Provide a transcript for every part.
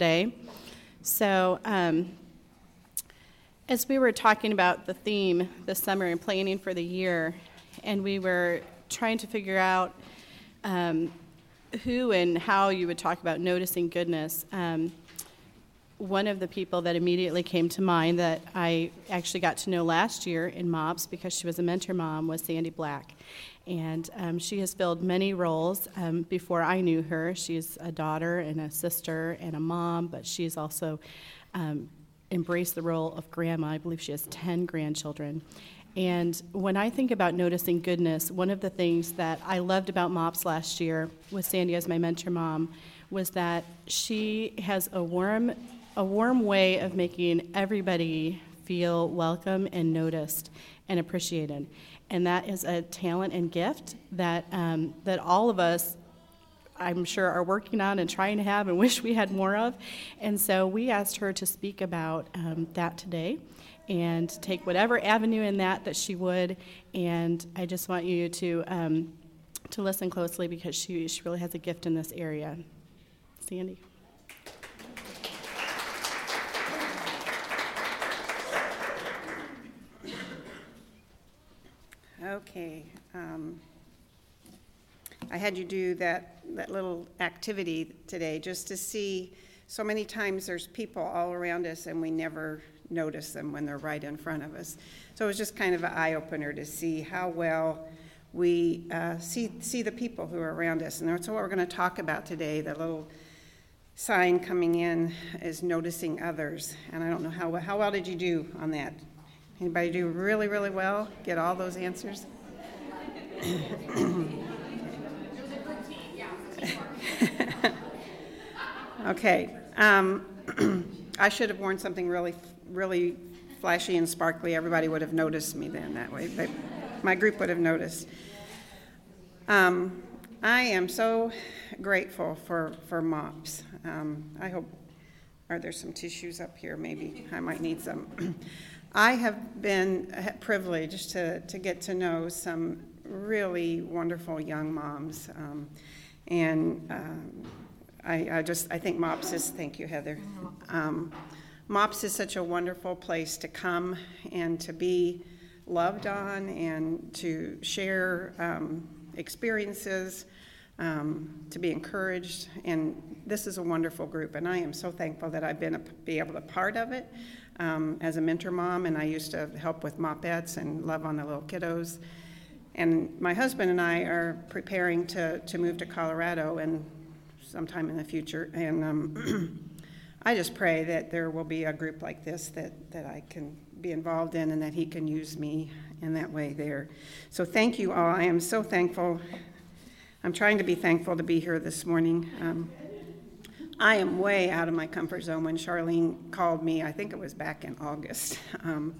today. So, um, as we were talking about the theme this summer and planning for the year, and we were trying to figure out um, who and how you would talk about noticing goodness, um, one of the people that immediately came to mind that I actually got to know last year in MOPS because she was a mentor mom was Sandy Black. And um, she has filled many roles um, before I knew her. She's a daughter and a sister and a mom, but she's also um, embraced the role of grandma. I believe she has 10 grandchildren. And when I think about noticing goodness, one of the things that I loved about MOPS last year with Sandy as my mentor mom was that she has a warm, a warm way of making everybody feel welcome and noticed and appreciated. And that is a talent and gift that, um, that all of us I'm sure are working on and trying to have and wish we had more of. And so we asked her to speak about um, that today and take whatever avenue in that that she would. And I just want you to um, to listen closely because she, she really has a gift in this area. Sandy. Okay. Um, I had you do that, that little activity today just to see. So many times there's people all around us and we never notice them when they're right in front of us. So it was just kind of an eye opener to see how well we uh, see, see the people who are around us. And that's what we're going to talk about today. The little sign coming in is noticing others. And I don't know how, how well did you do on that? Anybody do really, really well? Get all those answers? okay. Um, I should have worn something really, really flashy and sparkly. Everybody would have noticed me then that way. But my group would have noticed. Um, I am so grateful for, for MOPS. Um, I hope, are there some tissues up here? Maybe I might need some. I have been privileged to, to get to know some really wonderful young moms. Um, and um, I, I, just, I think MOPS is, thank you, Heather. Um, MOPS is such a wonderful place to come and to be loved on and to share um, experiences, um, to be encouraged. And this is a wonderful group, and I am so thankful that I've been a, be able to part of it um, as a mentor mom. And I used to help with MOPPETS and love on the little kiddos. And my husband and I are preparing to, to move to Colorado and sometime in the future. And um, I just pray that there will be a group like this that, that I can be involved in and that he can use me in that way there. So thank you all. I am so thankful. I'm trying to be thankful to be here this morning. Um, I am way out of my comfort zone when Charlene called me. I think it was back in August. Um,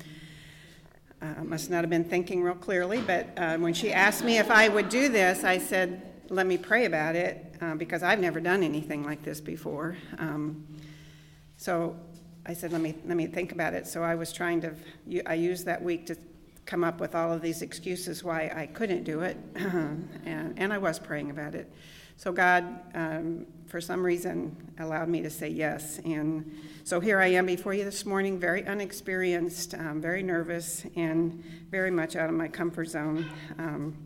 uh, must not have been thinking real clearly, but uh, when she asked me if I would do this, I said, let me pray about it uh, because I've never done anything like this before. Um, so I said, let me, let me think about it. So I was trying to, I used that week to come up with all of these excuses why I couldn't do it, and, and I was praying about it. So God, um, for some reason, allowed me to say yes. And so here I am before you this morning, very unexperienced, um, very nervous, and very much out of my comfort zone. Um,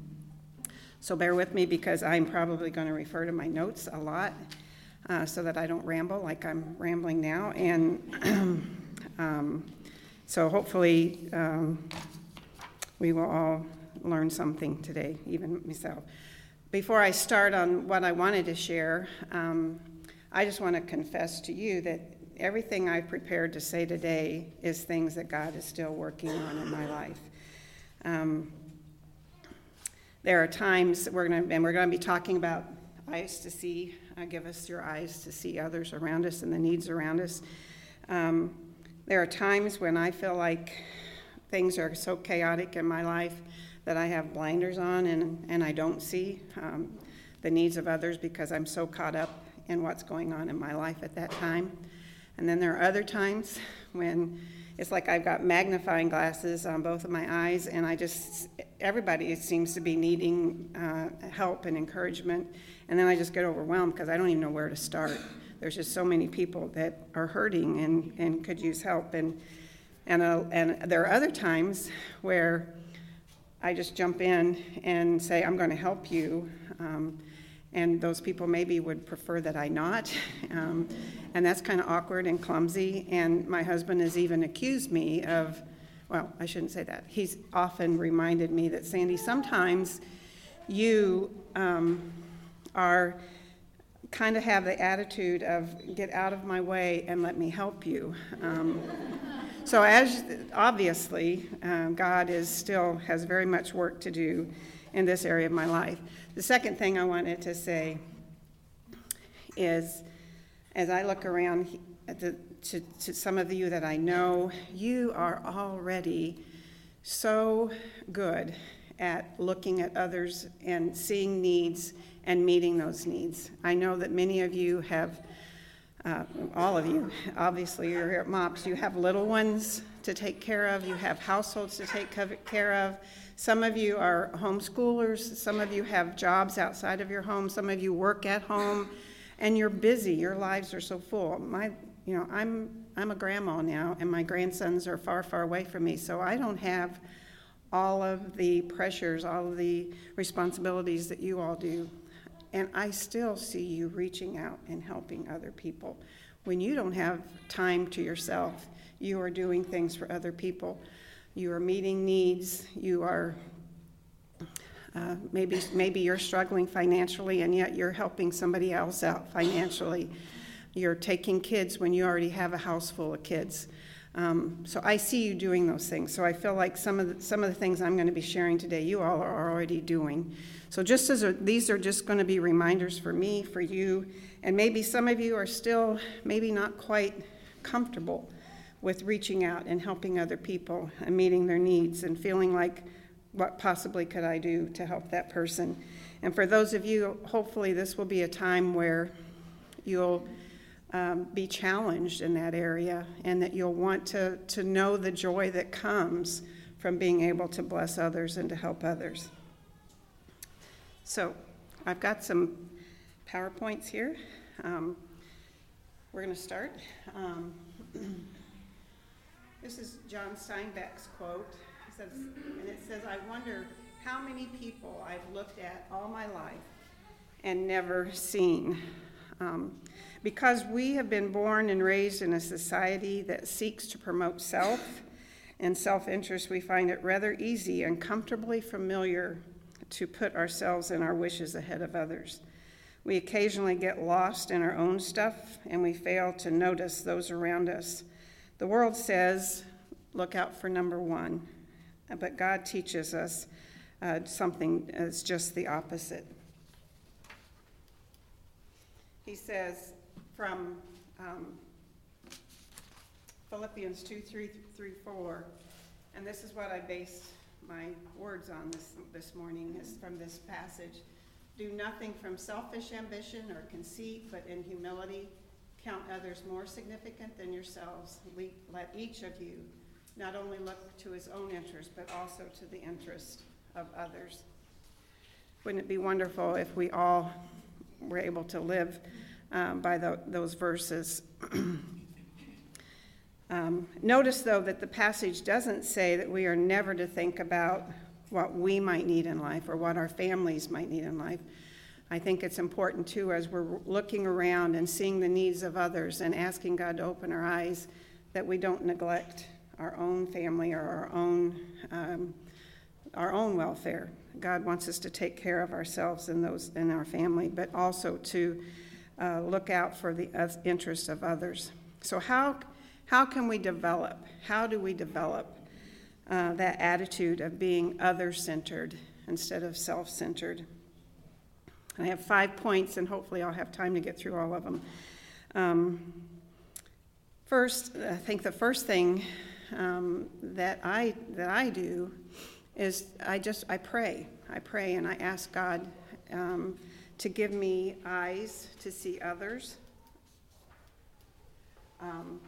so bear with me because I'm probably going to refer to my notes a lot uh, so that I don't ramble like I'm rambling now. And um, so hopefully um, we will all learn something today, even myself. Before I start on what I wanted to share, um, I just want to confess to you that everything I've prepared to say today is things that God is still working on in my life. Um, there are times we're going to, and we're going to be talking about eyes to see. Uh, give us your eyes to see others around us and the needs around us. Um, there are times when I feel like things are so chaotic in my life that I have blinders on and, and I don't see um, the needs of others because I'm so caught up in what's going on in my life at that time. And then there are other times when it's like I've got magnifying glasses on both of my eyes, and I just, everybody seems to be needing uh, help and encouragement. And then I just get overwhelmed because I don't even know where to start. there's just so many people that are hurting and, and could use help. And, and, uh, and there are other times where I just jump in and say, I'm going to help you. Um, and those people maybe would prefer that I not. Um, and that's kind of awkward and clumsy. And my husband has even accused me of, well, I shouldn't say that. He's often reminded me that, Sandy, sometimes you um, are kind of have the attitude of get out of my way and let me help you. Um, so, as obviously, um, God is still has very much work to do in this area of my life. The second thing I wanted to say is as I look around the, to, to some of you that I know, you are already so good at looking at others and seeing needs and meeting those needs. I know that many of you have, uh, all of you, obviously, you're here at MOPS, you have little ones to take care of, you have households to take care of. Some of you are homeschoolers, some of you have jobs outside of your home, some of you work at home, and you're busy. Your lives are so full. My, you know, I'm I'm a grandma now, and my grandsons are far, far away from me, so I don't have all of the pressures, all of the responsibilities that you all do. And I still see you reaching out and helping other people. When you don't have time to yourself, you are doing things for other people you are meeting needs, you are uh, maybe maybe you're struggling financially and yet you're helping somebody else out financially. You're taking kids when you already have a house full of kids. Um, so I see you doing those things. So I feel like some of the, some of the things I'm going to be sharing today, you all are already doing. So just as a, these are just going to be reminders for me, for you, and maybe some of you are still maybe not quite comfortable with reaching out and helping other people and meeting their needs and feeling like, what possibly could I do to help that person? And for those of you, hopefully, this will be a time where you'll um, be challenged in that area and that you'll want to, to know the joy that comes from being able to bless others and to help others. So, I've got some PowerPoints here. Um, we're going to start. Um, This is John Steinbeck's quote. It says, and it says, I wonder how many people I've looked at all my life and never seen. Um, because we have been born and raised in a society that seeks to promote self and self interest, we find it rather easy and comfortably familiar to put ourselves and our wishes ahead of others. We occasionally get lost in our own stuff and we fail to notice those around us. The world says, look out for number one, but God teaches us uh, something that's just the opposite. He says from um, Philippians 2 3 through 4, and this is what I based my words on this, this morning, is from this passage. Do nothing from selfish ambition or conceit, but in humility count others more significant than yourselves. let each of you not only look to his own interest, but also to the interest of others. Wouldn't it be wonderful if we all were able to live um, by the, those verses? um, notice, though, that the passage doesn't say that we are never to think about what we might need in life or what our families might need in life. I think it's important too, as we're looking around and seeing the needs of others and asking God to open our eyes, that we don't neglect our own family or our own um, our own welfare. God wants us to take care of ourselves and those in our family, but also to uh, look out for the interests of others. So how how can we develop? How do we develop uh, that attitude of being other-centered instead of self-centered? I have five points, and hopefully I'll have time to get through all of them. Um, first, I think the first thing um, that I that I do is I just I pray. I pray and I ask God um, to give me eyes to see others. Um,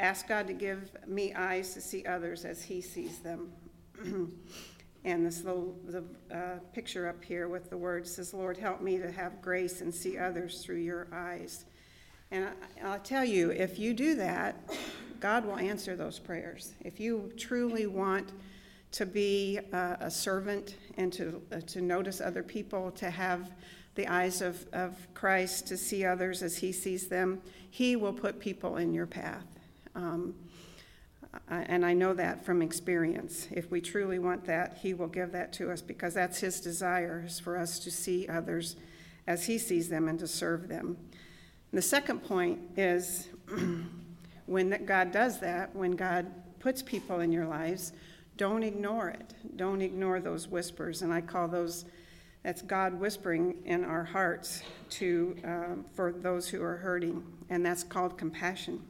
ask God to give me eyes to see others as He sees them. And this little the, uh, picture up here with the words says, Lord, help me to have grace and see others through your eyes. And I, I'll tell you, if you do that, God will answer those prayers. If you truly want to be uh, a servant and to, uh, to notice other people, to have the eyes of, of Christ, to see others as He sees them, He will put people in your path. Um, and I know that from experience. If we truly want that, He will give that to us because that's His desire, is for us to see others as He sees them and to serve them. And the second point is when God does that, when God puts people in your lives, don't ignore it. Don't ignore those whispers. And I call those, that's God whispering in our hearts to, um, for those who are hurting. And that's called compassion.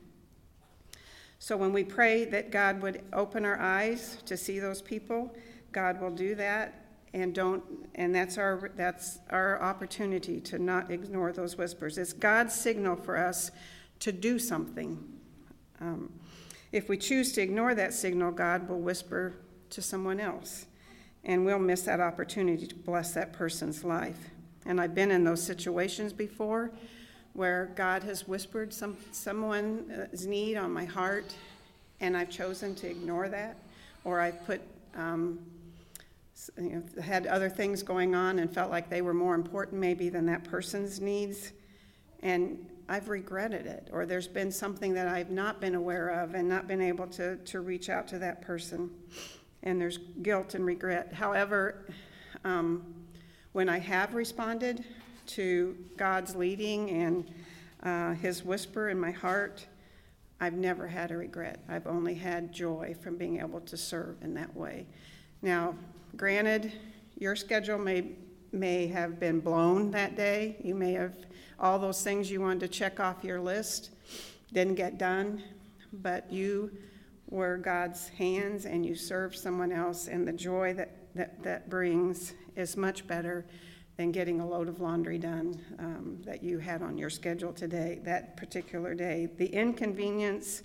So when we pray that God would open our eyes to see those people, God will do that. And don't, and that's our that's our opportunity to not ignore those whispers. It's God's signal for us to do something. Um, if we choose to ignore that signal, God will whisper to someone else, and we'll miss that opportunity to bless that person's life. And I've been in those situations before where God has whispered some, someone's need on my heart, and I've chosen to ignore that, or I've put, um, you know, had other things going on and felt like they were more important maybe than that person's needs, and I've regretted it, or there's been something that I've not been aware of and not been able to, to reach out to that person, and there's guilt and regret. However, um, when I have responded, to God's leading and uh, His whisper in my heart, I've never had a regret. I've only had joy from being able to serve in that way. Now, granted, your schedule may may have been blown that day. You may have all those things you wanted to check off your list didn't get done, but you were God's hands and you served someone else, and the joy that, that, that brings is much better than getting a load of laundry done um, that you had on your schedule today, that particular day. The inconvenience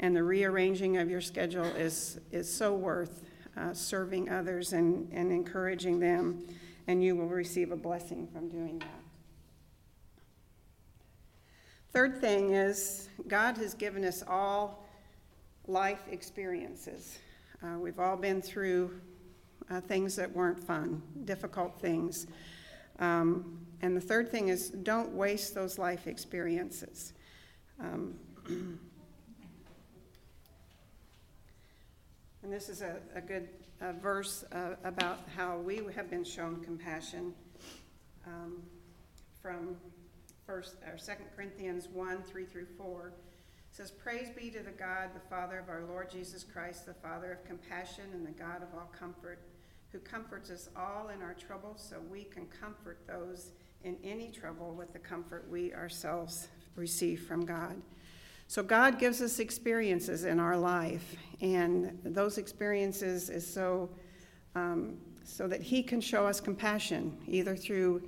and the rearranging of your schedule is, is so worth uh, serving others and, and encouraging them, and you will receive a blessing from doing that. Third thing is, God has given us all life experiences. Uh, we've all been through uh, things that weren't fun, difficult things. Um, and the third thing is don't waste those life experiences. Um, and this is a, a good uh, verse uh, about how we have been shown compassion um, from first or second corinthians 1 3 through 4 it says praise be to the god the father of our lord jesus christ the father of compassion and the god of all comfort who comforts us all in our troubles so we can comfort those in any trouble with the comfort we ourselves receive from God. So God gives us experiences in our life, and those experiences is so um, so that He can show us compassion, either through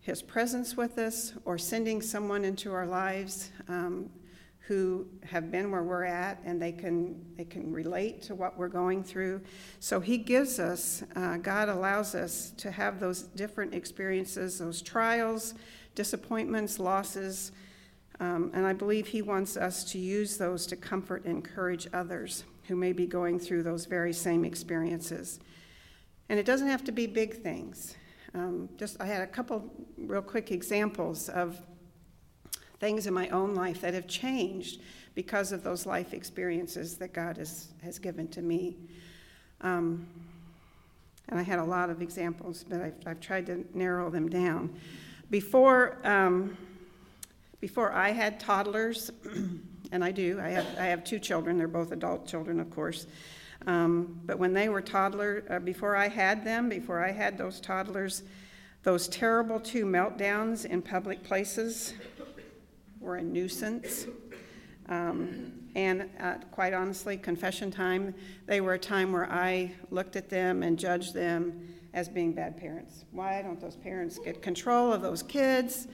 His presence with us or sending someone into our lives um, who have been where we're at and they can they can relate to what we're going through. So he gives us uh, god allows us to have those different experiences those trials disappointments losses um, and i believe he wants us to use those to comfort and encourage others who may be going through those very same experiences and it doesn't have to be big things um, just i had a couple real quick examples of things in my own life that have changed because of those life experiences that God has, has given to me. Um, and I had a lot of examples, but I've, I've tried to narrow them down. Before, um, before I had toddlers, and I do, I have, I have two children, they're both adult children, of course. Um, but when they were toddler, uh, before I had them, before I had those toddlers, those terrible two meltdowns in public places were a nuisance. Um, and uh, quite honestly, confession time, they were a time where I looked at them and judged them as being bad parents. Why don't those parents get control of those kids?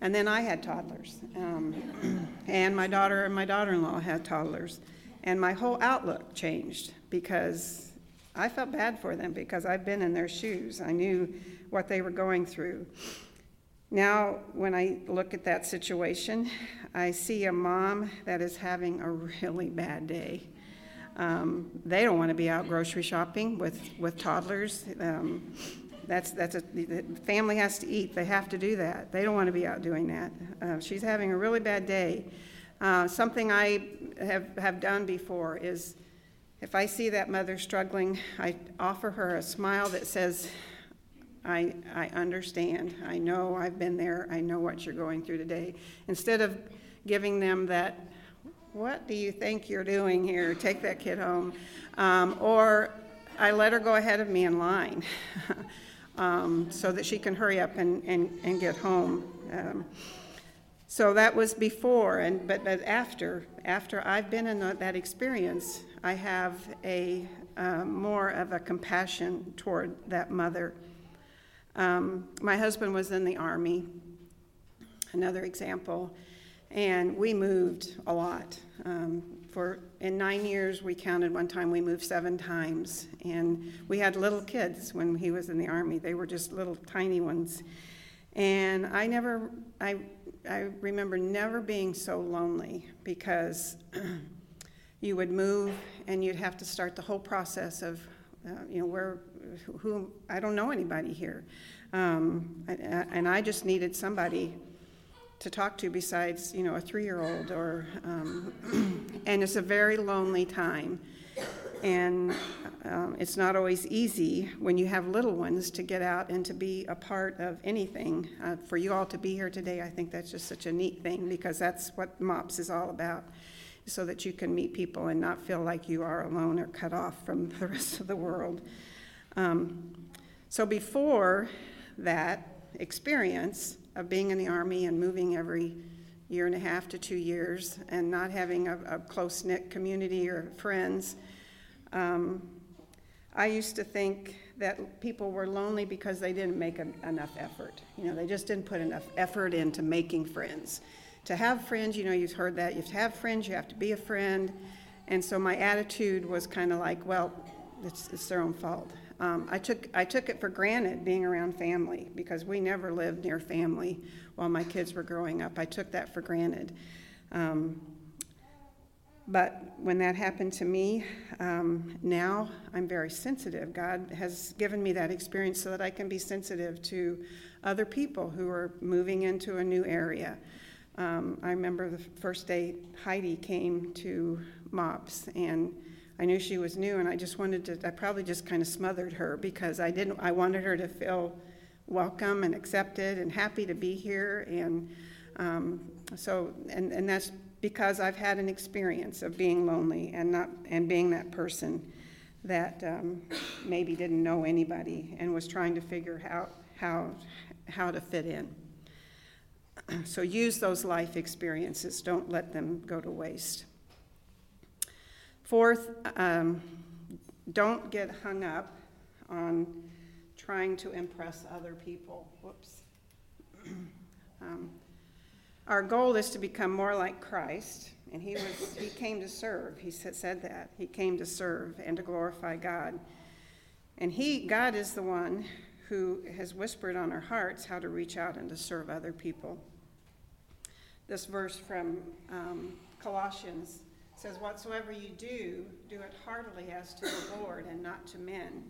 And then I had toddlers. Um, and my daughter and my daughter in law had toddlers. And my whole outlook changed because I felt bad for them because I've been in their shoes. I knew what they were going through. Now, when I look at that situation, I see a mom that is having a really bad day. Um, they don't want to be out grocery shopping with, with toddlers. Um, that's, that's a, the family has to eat. They have to do that. They don't want to be out doing that. Uh, she's having a really bad day. Uh, something I have, have done before is if I see that mother struggling, I offer her a smile that says, I, I understand. I know I've been there. I know what you're going through today. Instead of giving them that, what do you think you're doing here? Take that kid home. Um, or I let her go ahead of me in line um, so that she can hurry up and, and, and get home. Um, so that was before, and but, but after after I've been in that experience, I have a uh, more of a compassion toward that mother. Um, my husband was in the army. Another example, and we moved a lot. Um, for in nine years, we counted one time we moved seven times, and we had little kids when he was in the army. They were just little tiny ones, and I never I I remember never being so lonely because you would move and you'd have to start the whole process of, uh, you know, where, who, I don't know anybody here. Um, and I just needed somebody to talk to besides, you know, a three year old or, um, and it's a very lonely time. And um, it's not always easy when you have little ones to get out and to be a part of anything. Uh, for you all to be here today, I think that's just such a neat thing because that's what MOPS is all about, so that you can meet people and not feel like you are alone or cut off from the rest of the world. Um, so before that experience of being in the Army and moving every year and a half to two years and not having a, a close knit community or friends, um, I used to think that people were lonely because they didn't make a, enough effort. You know, they just didn't put enough effort into making friends. To have friends, you know, you've heard that. You have to have friends, you have to be a friend. And so my attitude was kind of like, well, it's, it's their own fault. Um, I, took, I took it for granted being around family because we never lived near family while my kids were growing up. I took that for granted. Um, but when that happened to me, um, now I'm very sensitive. God has given me that experience so that I can be sensitive to other people who are moving into a new area. Um, I remember the first day Heidi came to MOPS, and I knew she was new, and I just wanted to, I probably just kind of smothered her because I didn't, I wanted her to feel welcome and accepted and happy to be here. And um, so, and, and that's because I've had an experience of being lonely and not and being that person that um, maybe didn't know anybody and was trying to figure out how how to fit in. So use those life experiences. Don't let them go to waste. Fourth, um, don't get hung up on trying to impress other people. Whoops. um, our goal is to become more like Christ, and he was he came to serve. He said that. He came to serve and to glorify God. And he God is the one who has whispered on our hearts how to reach out and to serve other people. This verse from um, Colossians says, Whatsoever you do, do it heartily as to the Lord and not to men.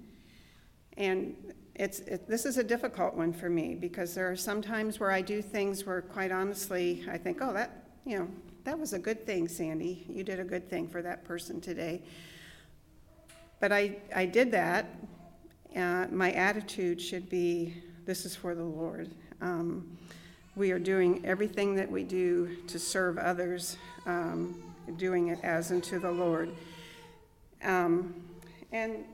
And it's, it, this is a difficult one for me because there are some times where I do things where, quite honestly, I think, oh, that, you know, that was a good thing, Sandy. You did a good thing for that person today. But I, I did that. Uh, my attitude should be this is for the Lord. Um, we are doing everything that we do to serve others, um, doing it as unto the Lord. Um, and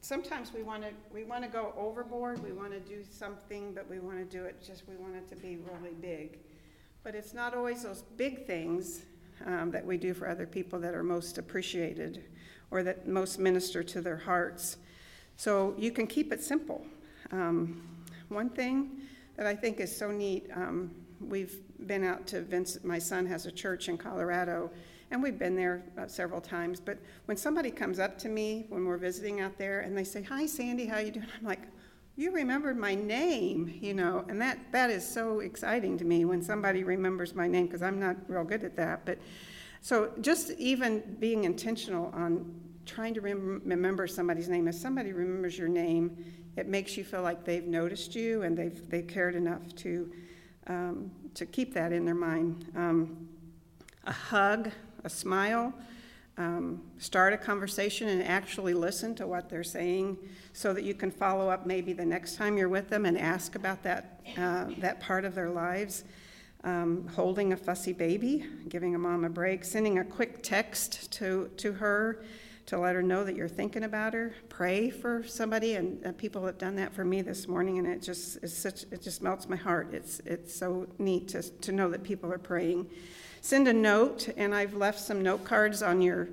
sometimes we want to we want to go overboard. We want to do something, but we want to do it just we want it to be really big. But it's not always those big things um, that we do for other people that are most appreciated or that most minister to their hearts. So you can keep it simple. Um, one thing that I think is so neat, um, we've been out to Vincent. My son has a church in Colorado, and we've been there uh, several times. But when somebody comes up to me when we're visiting out there and they say, "Hi, Sandy, how you doing?" I'm like, "You remembered my name," you know, and that that is so exciting to me when somebody remembers my name because I'm not real good at that. But so just even being intentional on trying to rem- remember somebody's name. If somebody remembers your name, it makes you feel like they've noticed you and they've they've cared enough to um, to keep that in their mind. Um, a hug, a smile, um, start a conversation and actually listen to what they're saying so that you can follow up maybe the next time you're with them and ask about that, uh, that part of their lives. Um, holding a fussy baby, giving a mom a break, sending a quick text to, to her to let her know that you're thinking about her. Pray for somebody, and uh, people have done that for me this morning, and it just is such it just melts my heart. It's it's so neat to to know that people are praying. Send a note, and I've left some note cards on your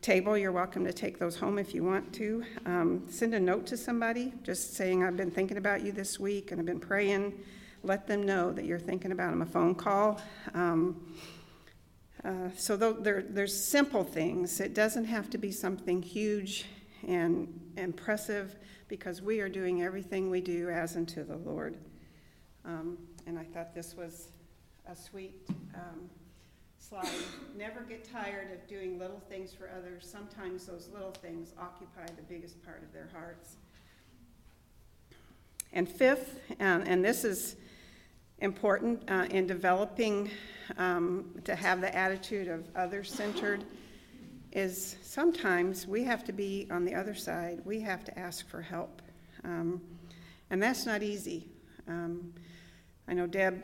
table. You're welcome to take those home if you want to. Um, send a note to somebody, just saying I've been thinking about you this week, and I've been praying. Let them know that you're thinking about them. A phone call. Um, uh, so there, there's simple things. It doesn't have to be something huge and impressive because we are doing everything we do as unto the Lord. Um, and I thought this was a sweet um, Never get tired of doing little things for others. Sometimes those little things occupy the biggest part of their hearts. And fifth, and, and this is important uh, in developing um, to have the attitude of other centered is sometimes we have to be on the other side. We have to ask for help. Um, and that's not easy. Um, I know Deb,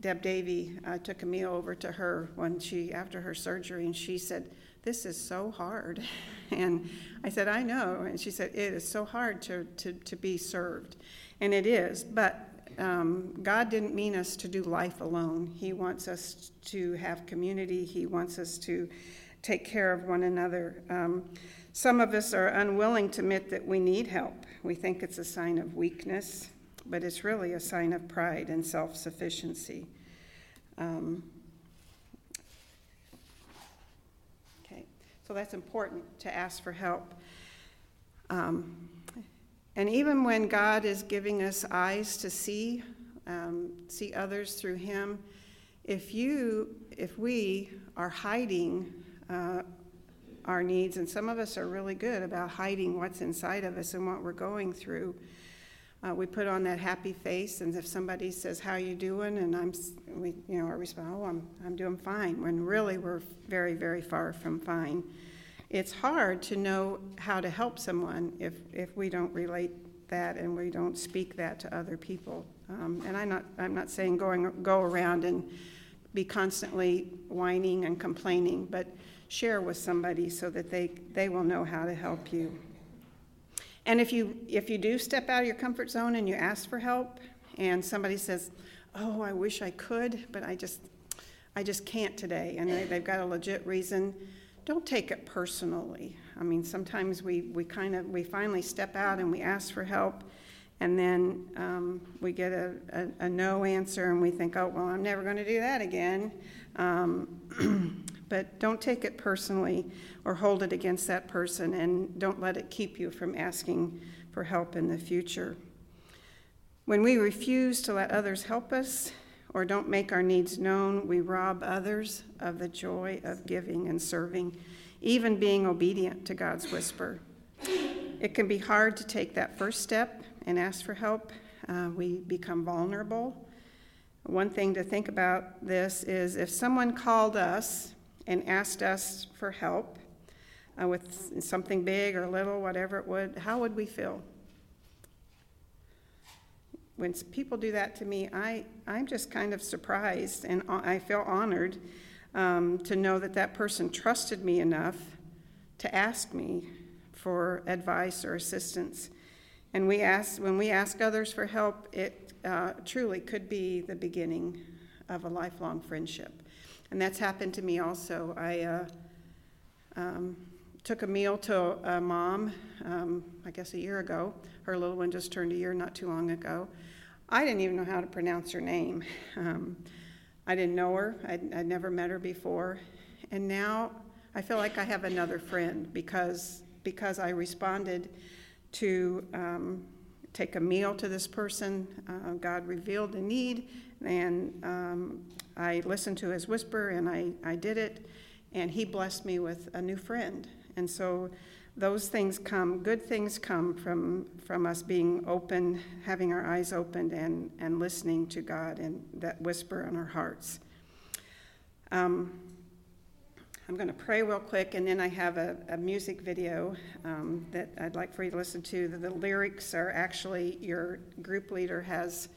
Deb Davy uh, took meal over to her when she, after her surgery, and she said, This is so hard. And I said, I know. And she said, It is so hard to, to, to be served. And it is, but um, God didn't mean us to do life alone. He wants us to have community, He wants us to take care of one another. Um, some of us are unwilling to admit that we need help. We think it's a sign of weakness, but it's really a sign of pride and self sufficiency. Um, okay, so that's important to ask for help. Um, and even when God is giving us eyes to see, um, see others through Him, if you, if we are hiding uh, our needs, and some of us are really good about hiding what's inside of us and what we're going through. Uh, we put on that happy face, and if somebody says, "How you doing?" and I'm, we, you know, our response, "Oh, I'm, I'm doing fine," when really we're very, very far from fine it's hard to know how to help someone if, if we don't relate that and we don't speak that to other people. Um, and I'm not, I'm not saying going, go around and be constantly whining and complaining, but share with somebody so that they, they will know how to help you. And if you, if you do step out of your comfort zone and you ask for help, and somebody says, Oh, I wish I could, but I just, I just can't today, and they, they've got a legit reason don't take it personally. I mean, sometimes we, we kind of, we finally step out and we ask for help, and then um, we get a, a, a, no answer, and we think, oh, well, I'm never going to do that again. Um, but don't take it personally or hold it against that person, and don't let it keep you from asking for help in the future. When we refuse to let others help us, or don't make our needs known, we rob others of the joy of giving and serving, even being obedient to God's whisper. It can be hard to take that first step and ask for help. Uh, we become vulnerable. One thing to think about this is if someone called us and asked us for help uh, with something big or little, whatever it would, how would we feel? when people do that to me, I, I'm just kind of surprised and I feel honored um, to know that that person trusted me enough to ask me for advice or assistance. And we ask, when we ask others for help, it uh, truly could be the beginning of a lifelong friendship. And that's happened to me also. I uh, um, took a meal to a mom, um, I guess a year ago. Her little one just turned a year not too long ago. I didn't even know how to pronounce her name. Um, I didn't know her, I'd, I'd never met her before. And now I feel like I have another friend because, because I responded to um, take a meal to this person. Uh, God revealed a need, and um, I listened to his whisper and I, I did it, and he blessed me with a new friend. And so those things come, good things come from, from us being open, having our eyes opened, and, and listening to God and that whisper in our hearts. Um, I'm going to pray real quick, and then I have a, a music video um, that I'd like for you to listen to. The, the lyrics are actually, your group leader has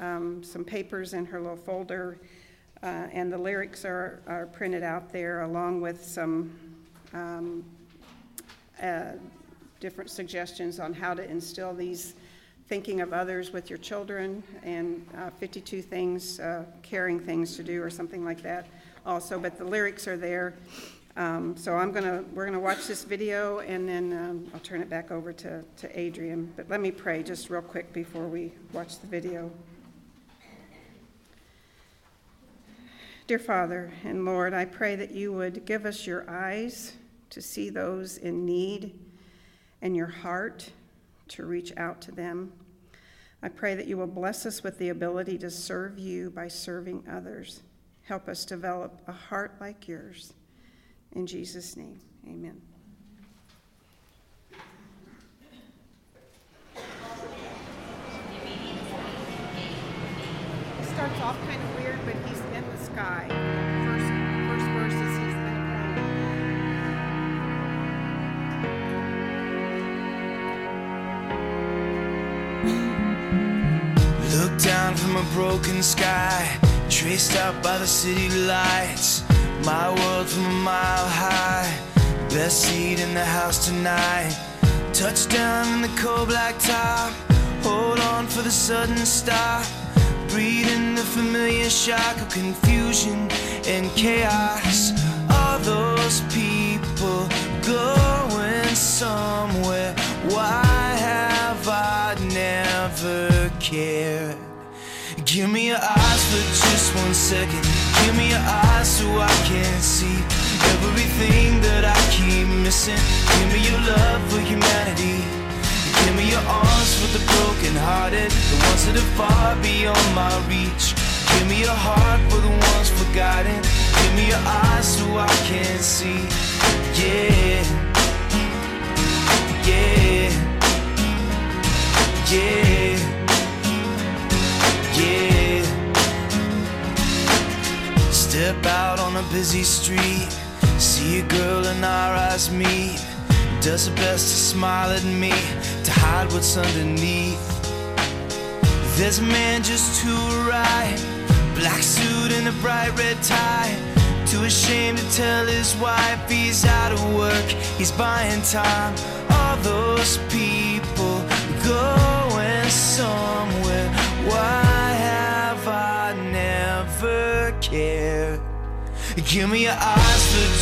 um, some papers in her little folder, uh, and the lyrics are, are printed out there along with some um, uh, different suggestions on how to instill these thinking of others with your children and uh, 52 things, uh, caring things to do, or something like that also, but the lyrics are there. Um, so I'm gonna, we're gonna watch this video and then um, I'll turn it back over to, to Adrian. But let me pray just real quick before we watch the video. Dear Father and Lord, I pray that you would give us your eyes to see those in need and your heart to reach out to them. I pray that you will bless us with the ability to serve you by serving others. Help us develop a heart like yours. In Jesus' name, amen. Starts off kind of sky. Look down from a broken sky Traced out by the city lights, my world from a mile high. Best seat in the house tonight. Touchdown in the cold black top. Hold on for the sudden stop. Breathing the familiar shock of confusion and chaos. All those people going somewhere. Why have I never cared? Give me your eyes for just one second. Give me your eyes so I can see everything that I keep missing. Give me your love for humanity. Give me your arms for the broken hearted, the ones that are far beyond my reach. Give me your heart for the ones forgotten. Give me your eyes so I can see. Yeah. Yeah. Yeah. Yeah. Step out on a busy street, see a girl and our eyes meet. Does her best to smile at me, to hide what's underneath. There's a man just to her right, black suit and a bright red tie. Too ashamed to tell his wife he's out of work, he's buying time. All those people going somewhere. Why? Have i never cared? Give me your eyes for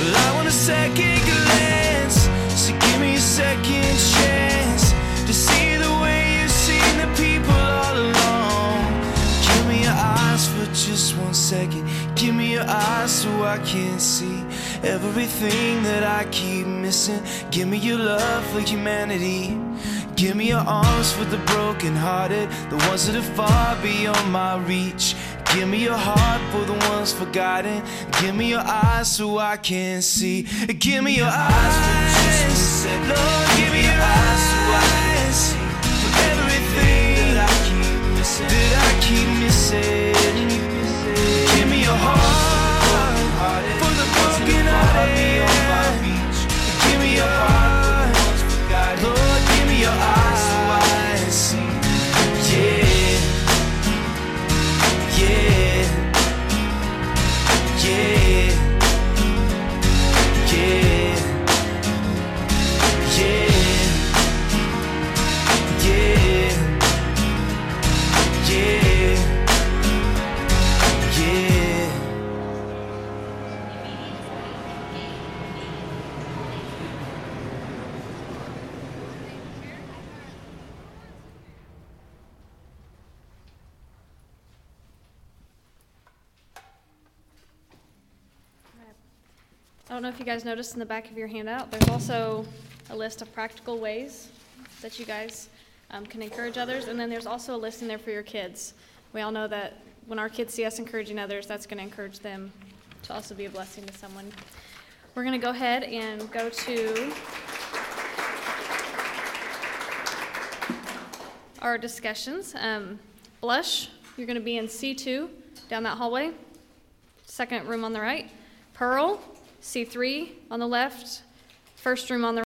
I want a second glance, so give me a second chance to see the way you've seen the people all along. Give me your eyes for just one second. Give me your eyes so I can see everything that I keep missing. Give me your love for humanity. Give me your arms for the broken hearted, the ones that are far beyond my reach. Give me your heart for the ones forgotten. Give me your eyes so I can see. Give me your eyes for. Lord, give me your eyes so I can see everything that I keep missing. Know if you guys noticed in the back of your handout, there's also a list of practical ways that you guys um, can encourage others, and then there's also a list in there for your kids. We all know that when our kids see us encouraging others, that's going to encourage them to also be a blessing to someone. We're going to go ahead and go to our discussions. Um, Blush, you're going to be in C2 down that hallway, second room on the right. Pearl, C3 on the left, first room on the